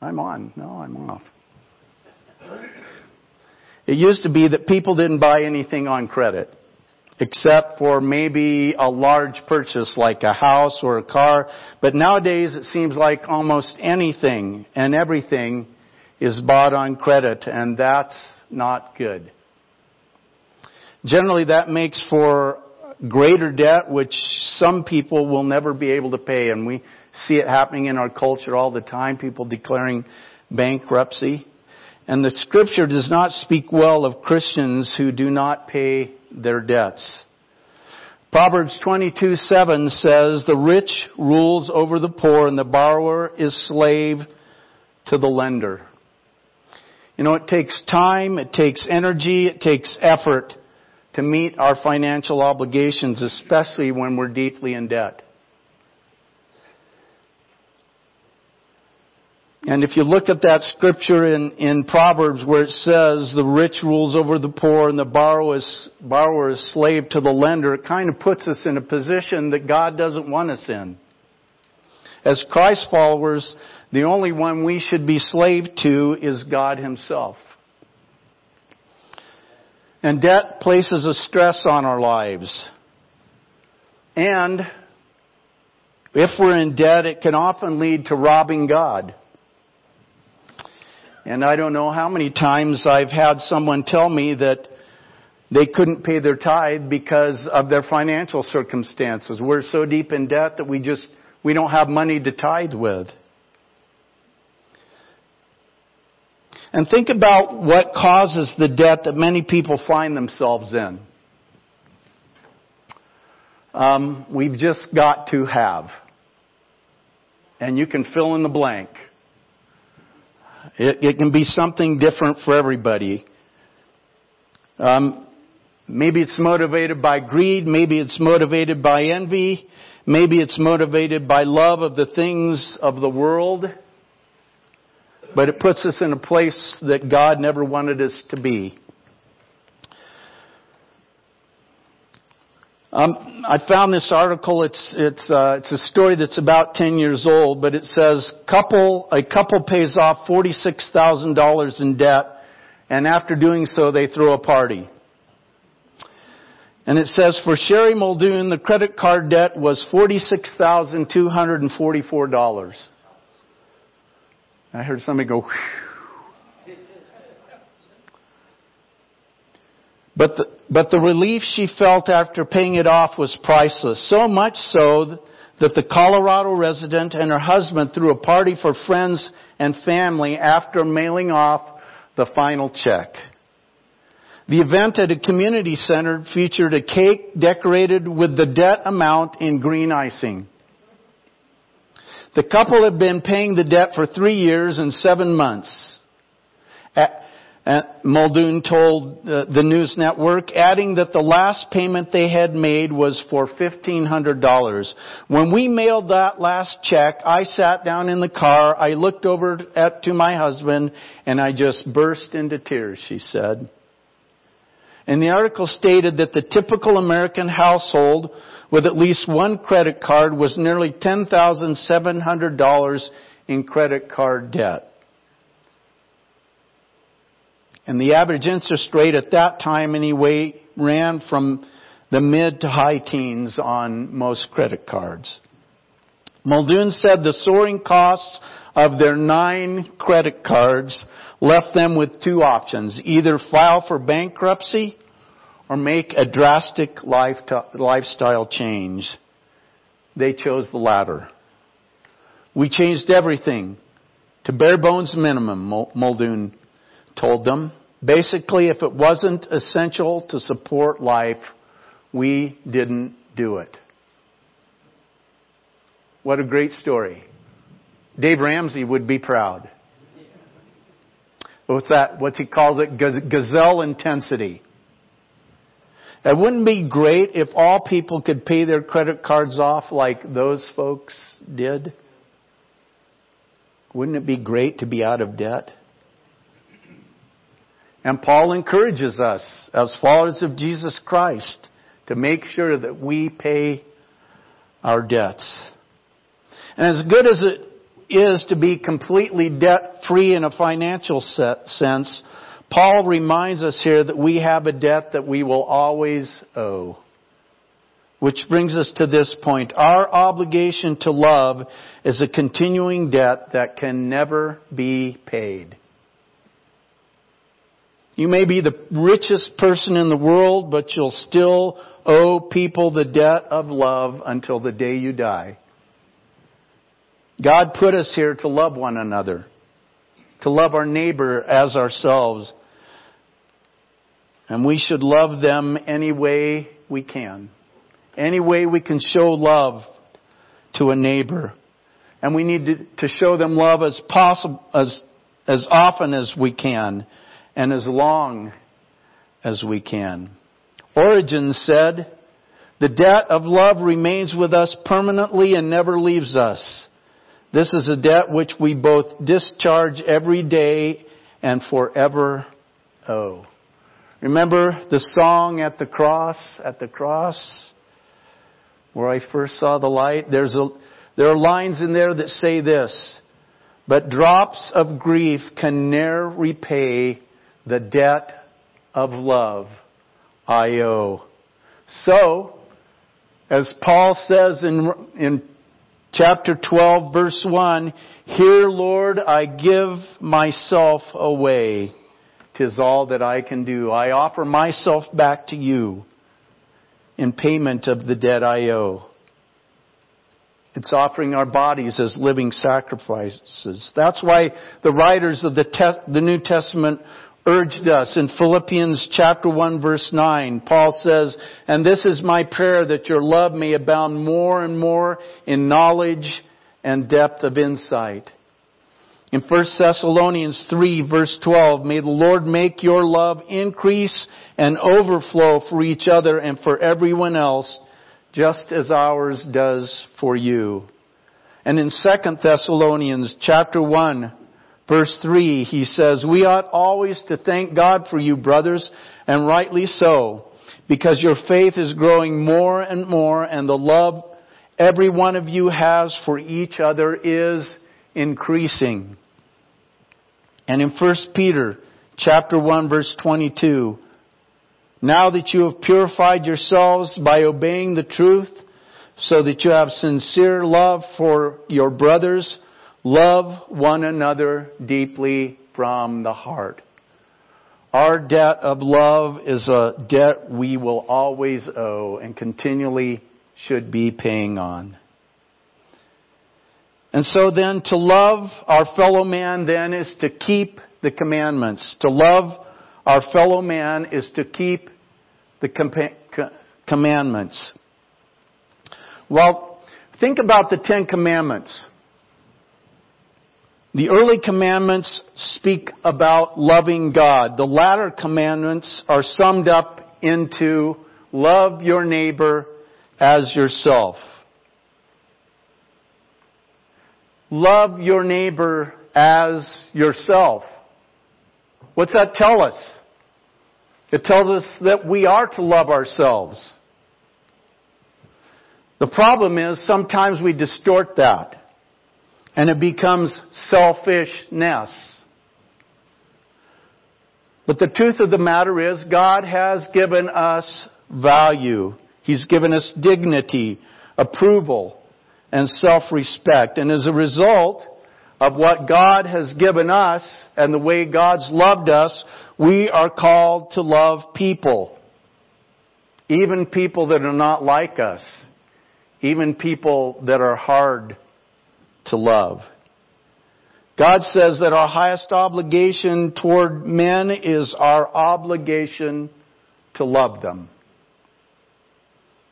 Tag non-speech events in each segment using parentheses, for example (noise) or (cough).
I'm on. No, I'm off. It used to be that people didn't buy anything on credit except for maybe a large purchase like a house or a car. But nowadays it seems like almost anything and everything is bought on credit and that's not good. Generally that makes for greater debt which some people will never be able to pay and we see it happening in our culture all the time, people declaring bankruptcy. And the scripture does not speak well of Christians who do not pay their debts. Proverbs 22:7 says, "The rich rules over the poor and the borrower is slave to the lender." You know, it takes time, it takes energy, it takes effort to meet our financial obligations, especially when we're deeply in debt. And if you look at that scripture in, in Proverbs where it says the rich rules over the poor and the borrower is, borrower is slave to the lender, it kind of puts us in a position that God doesn't want us in. As Christ followers, the only one we should be slave to is God Himself. And debt places a stress on our lives. And if we're in debt, it can often lead to robbing God. And I don't know how many times I've had someone tell me that they couldn't pay their tithe because of their financial circumstances. We're so deep in debt that we just, we don't have money to tithe with. And think about what causes the debt that many people find themselves in. Um, we've just got to have. And you can fill in the blank. It, it can be something different for everybody. Um, maybe it's motivated by greed. Maybe it's motivated by envy. Maybe it's motivated by love of the things of the world. But it puts us in a place that God never wanted us to be. Um, I found this article. It's it's uh, it's a story that's about ten years old, but it says couple a couple pays off forty six thousand dollars in debt, and after doing so, they throw a party. And it says for Sherry Muldoon, the credit card debt was forty six thousand two hundred and forty four dollars. I heard somebody go. Whew. But the, but the relief she felt after paying it off was priceless. So much so that the Colorado resident and her husband threw a party for friends and family after mailing off the final check. The event at a community center featured a cake decorated with the debt amount in green icing. The couple had been paying the debt for three years and seven months. At, Muldoon told uh, the news network, adding that the last payment they had made was for $1,500. When we mailed that last check, I sat down in the car, I looked over at, to my husband, and I just burst into tears, she said. And the article stated that the typical American household with at least one credit card was nearly $10,700 in credit card debt. And the average interest rate at that time anyway ran from the mid to high teens on most credit cards. Muldoon said the soaring costs of their nine credit cards left them with two options. Either file for bankruptcy or make a drastic lifestyle change. They chose the latter. We changed everything to bare bones minimum, Muldoon told them. Basically, if it wasn't essential to support life, we didn't do it. What a great story. Dave Ramsey would be proud. What's that? What he calls it? Gazelle intensity. It wouldn't be great if all people could pay their credit cards off like those folks did. Wouldn't it be great to be out of debt? And Paul encourages us as followers of Jesus Christ to make sure that we pay our debts. And as good as it is to be completely debt free in a financial sense, Paul reminds us here that we have a debt that we will always owe. Which brings us to this point. Our obligation to love is a continuing debt that can never be paid. You may be the richest person in the world, but you'll still owe people the debt of love until the day you die. God put us here to love one another, to love our neighbor as ourselves. And we should love them any way we can. Any way we can show love to a neighbor. And we need to, to show them love as possible, as, as often as we can and as long as we can. Origen said, the debt of love remains with us permanently and never leaves us. This is a debt which we both discharge every day and forever owe. Remember the song at the cross, at the cross, where I first saw the light? There's a, there are lines in there that say this, but drops of grief can ne'er repay the debt of love I owe. So, as Paul says in, in chapter 12 verse 1, Here Lord I give myself away. Tis all that I can do. I offer myself back to you in payment of the debt I owe. It's offering our bodies as living sacrifices. That's why the writers of the, te- the New Testament urged us in Philippians chapter 1 verse 9. Paul says, and this is my prayer that your love may abound more and more in knowledge and depth of insight. In 1 Thessalonians 3 verse 12, may the Lord make your love increase and overflow for each other and for everyone else, just as ours does for you. And in 2 Thessalonians chapter 1 Verse 3, he says, We ought always to thank God for you, brothers, and rightly so, because your faith is growing more and more, and the love every one of you has for each other is increasing. And in 1 Peter chapter 1 verse 22, now that you have purified yourselves by obeying the truth, so that you have sincere love for your brothers, Love one another deeply from the heart. Our debt of love is a debt we will always owe and continually should be paying on. And so then to love our fellow man then is to keep the commandments. To love our fellow man is to keep the commandments. Well, think about the Ten Commandments. The early commandments speak about loving God. The latter commandments are summed up into love your neighbor as yourself. Love your neighbor as yourself. What's that tell us? It tells us that we are to love ourselves. The problem is sometimes we distort that and it becomes selfishness. But the truth of the matter is God has given us value. He's given us dignity, approval, and self-respect. And as a result of what God has given us and the way God's loved us, we are called to love people. Even people that are not like us. Even people that are hard to love. God says that our highest obligation toward men is our obligation to love them.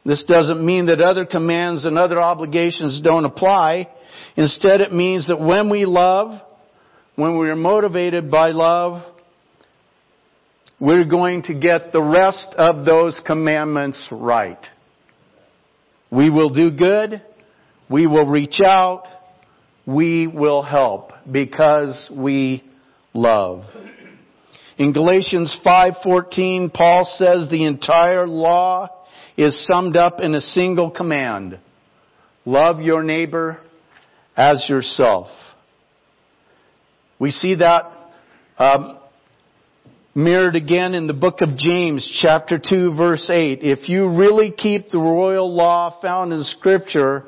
This doesn't mean that other commands and other obligations don't apply. Instead, it means that when we love, when we are motivated by love, we're going to get the rest of those commandments right. We will do good. We will reach out we will help because we love. In Galatians 5:14, Paul says the entire law is summed up in a single command. Love your neighbor as yourself. We see that um, mirrored again in the book of James, chapter 2, verse 8. If you really keep the royal law found in Scripture,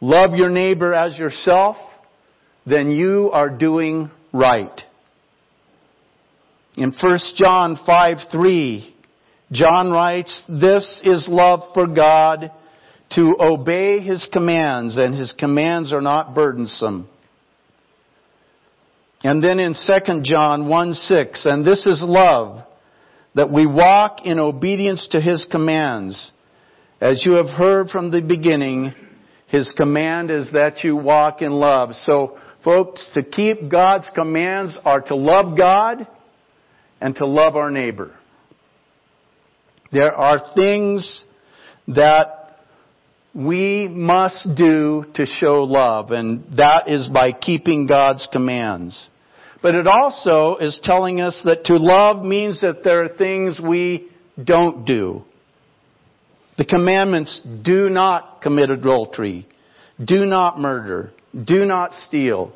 love your neighbor as yourself, then you are doing right. In 1 John 5, 3, John writes, This is love for God, to obey His commands, and His commands are not burdensome. And then in 2 John 1 6, and this is love, that we walk in obedience to His commands. As you have heard from the beginning, His command is that you walk in love. So, folks, to keep God's commands are to love God and to love our neighbor. There are things that we must do to show love, and that is by keeping God's commands. But it also is telling us that to love means that there are things we don't do. The commandments do not commit adultery, do not murder, do not steal,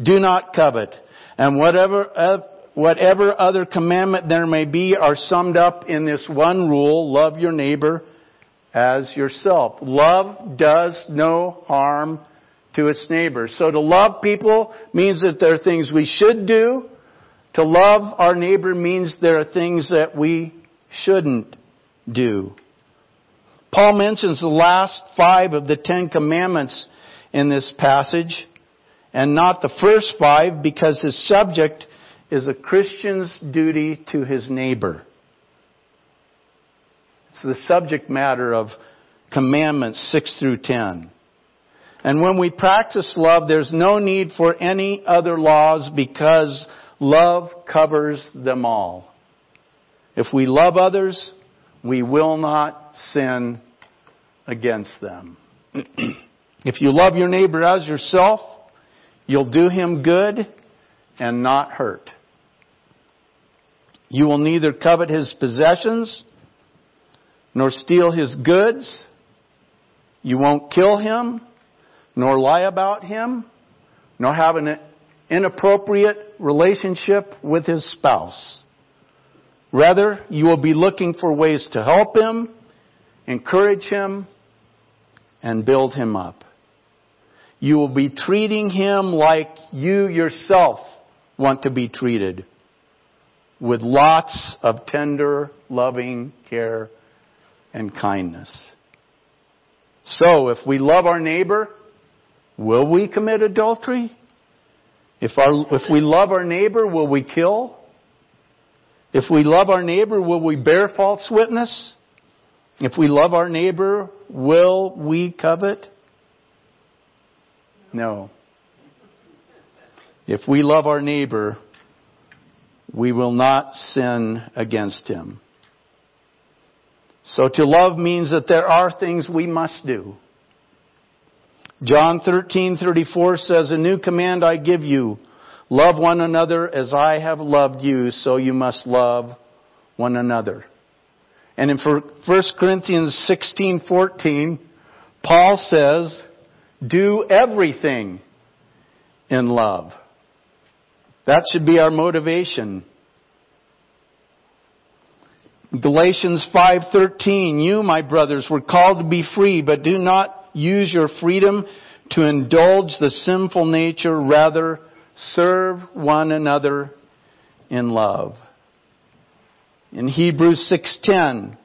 do not covet, and whatever uh, whatever other commandment there may be are summed up in this one rule, love your neighbor as yourself. Love does no harm to its neighbor. So to love people means that there are things we should do. To love our neighbor means there are things that we shouldn't do. Paul mentions the last five of the Ten Commandments in this passage and not the first five because his subject is a Christian's duty to his neighbor. It's the subject matter of commandments 6 through 10. And when we practice love, there's no need for any other laws because love covers them all. If we love others, we will not sin against them. (clears throat) if you love your neighbor as yourself, you'll do him good and not hurt. You will neither covet his possessions nor steal his goods. You won't kill him nor lie about him nor have an inappropriate relationship with his spouse. Rather, you will be looking for ways to help him, encourage him, and build him up. You will be treating him like you yourself want to be treated with lots of tender, loving care and kindness. So, if we love our neighbor, will we commit adultery? If, our, if we love our neighbor, will we kill? If we love our neighbor, will we bear false witness? If we love our neighbor, will we covet? No. If we love our neighbor, we will not sin against him. So to love means that there are things we must do. John 13:34 says, "A new command I give you: love one another as I have loved you, so you must love one another." And in 1 Corinthians 16:14, Paul says, "Do everything in love." That should be our motivation. Galatians 5:13 You my brothers were called to be free but do not use your freedom to indulge the sinful nature rather serve one another in love. In Hebrews 6:10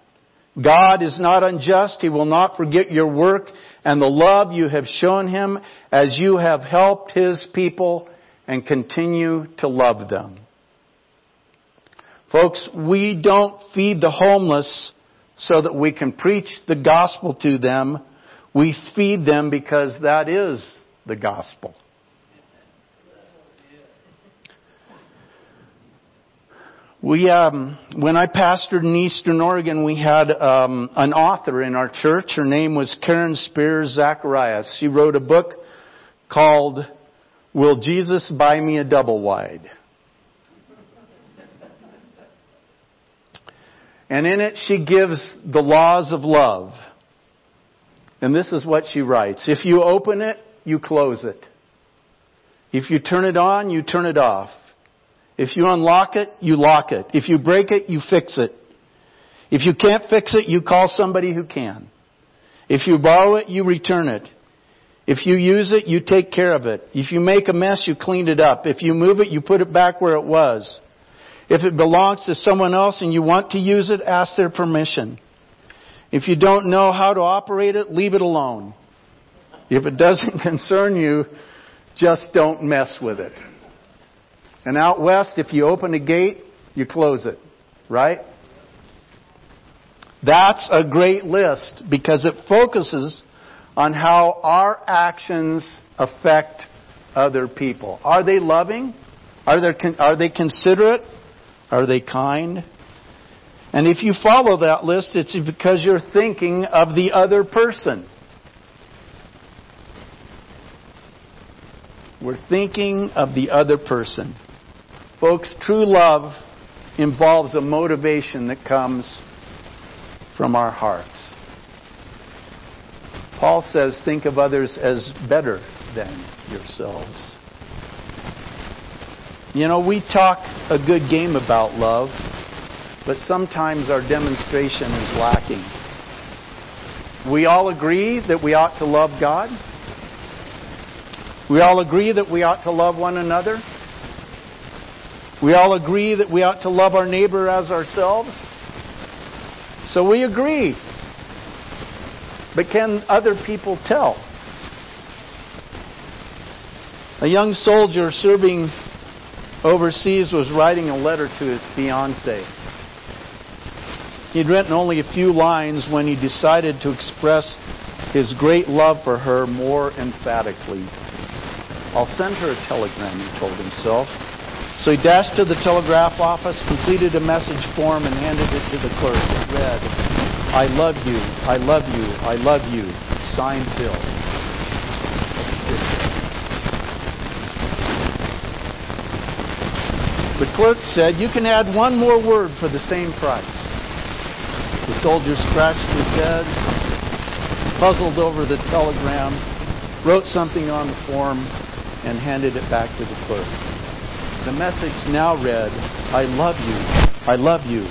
God is not unjust he will not forget your work and the love you have shown him as you have helped his people and continue to love them. Folks, we don't feed the homeless so that we can preach the gospel to them. We feed them because that is the gospel. We, um, when I pastored in Eastern Oregon, we had um, an author in our church. Her name was Karen Spears Zacharias. She wrote a book called Will Jesus buy me a double wide? And in it, she gives the laws of love. And this is what she writes. If you open it, you close it. If you turn it on, you turn it off. If you unlock it, you lock it. If you break it, you fix it. If you can't fix it, you call somebody who can. If you borrow it, you return it. If you use it, you take care of it. If you make a mess, you clean it up. If you move it, you put it back where it was. If it belongs to someone else and you want to use it, ask their permission. If you don't know how to operate it, leave it alone. If it doesn't (laughs) concern you, just don't mess with it. And out west, if you open a gate, you close it. Right? That's a great list because it focuses on how our actions affect other people. Are they loving? Are they, are they considerate? Are they kind? And if you follow that list, it's because you're thinking of the other person. We're thinking of the other person. Folks, true love involves a motivation that comes from our hearts. Paul says, think of others as better than yourselves. You know, we talk a good game about love, but sometimes our demonstration is lacking. We all agree that we ought to love God. We all agree that we ought to love one another. We all agree that we ought to love our neighbor as ourselves. So we agree. But can other people tell? A young soldier serving overseas was writing a letter to his fiancee. He'd written only a few lines when he decided to express his great love for her more emphatically. I'll send her a telegram, he told himself. So he dashed to the telegraph office, completed a message form, and handed it to the clerk. It read, I love you, I love you, I love you. Signed Bill. The clerk said, You can add one more word for the same price. The soldier scratched his head, puzzled over the telegram, wrote something on the form, and handed it back to the clerk. The message now read, I love you, I love you,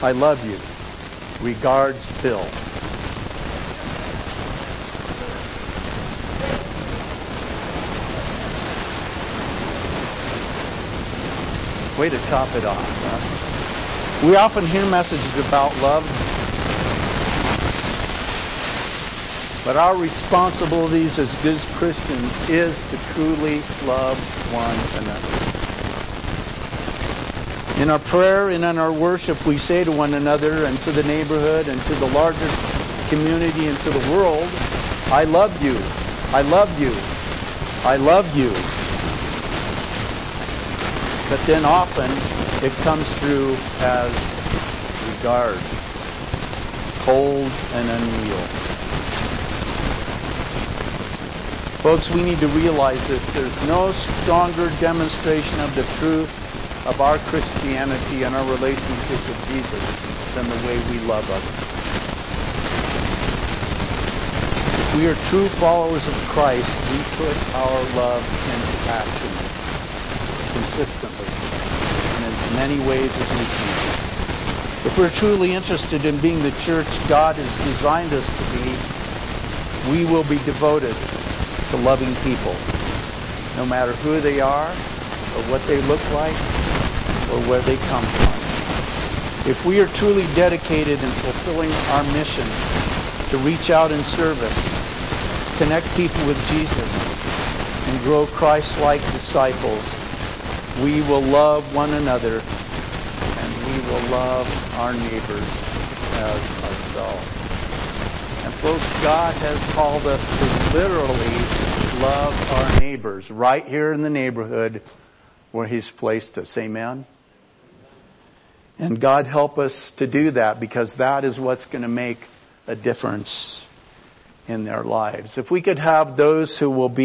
I love you. Regards, Bill. Way to top it off. Huh? We often hear messages about love, but our responsibilities as good Christians is to truly love one another. In our prayer and in our worship, we say to one another and to the neighborhood and to the larger community and to the world, I love you. I love you. I love you. But then often it comes through as regards, cold and unreal. Folks, we need to realize this. There's no stronger demonstration of the truth of our Christianity and our relationship with Jesus than the way we love others. If we are true followers of Christ, we put our love into action consistently in as many ways as we can. If we're truly interested in being the church God has designed us to be, we will be devoted to loving people, no matter who they are or what they look like or where they come from. If we are truly dedicated in fulfilling our mission to reach out in service, connect people with Jesus, and grow Christ like disciples, we will love one another and we will love our neighbors as ourselves. And folks, God has called us to literally love our neighbors right here in the neighborhood where He's placed us. Amen? And God help us to do that because that is what's going to make a difference in their lives. If we could have those who will be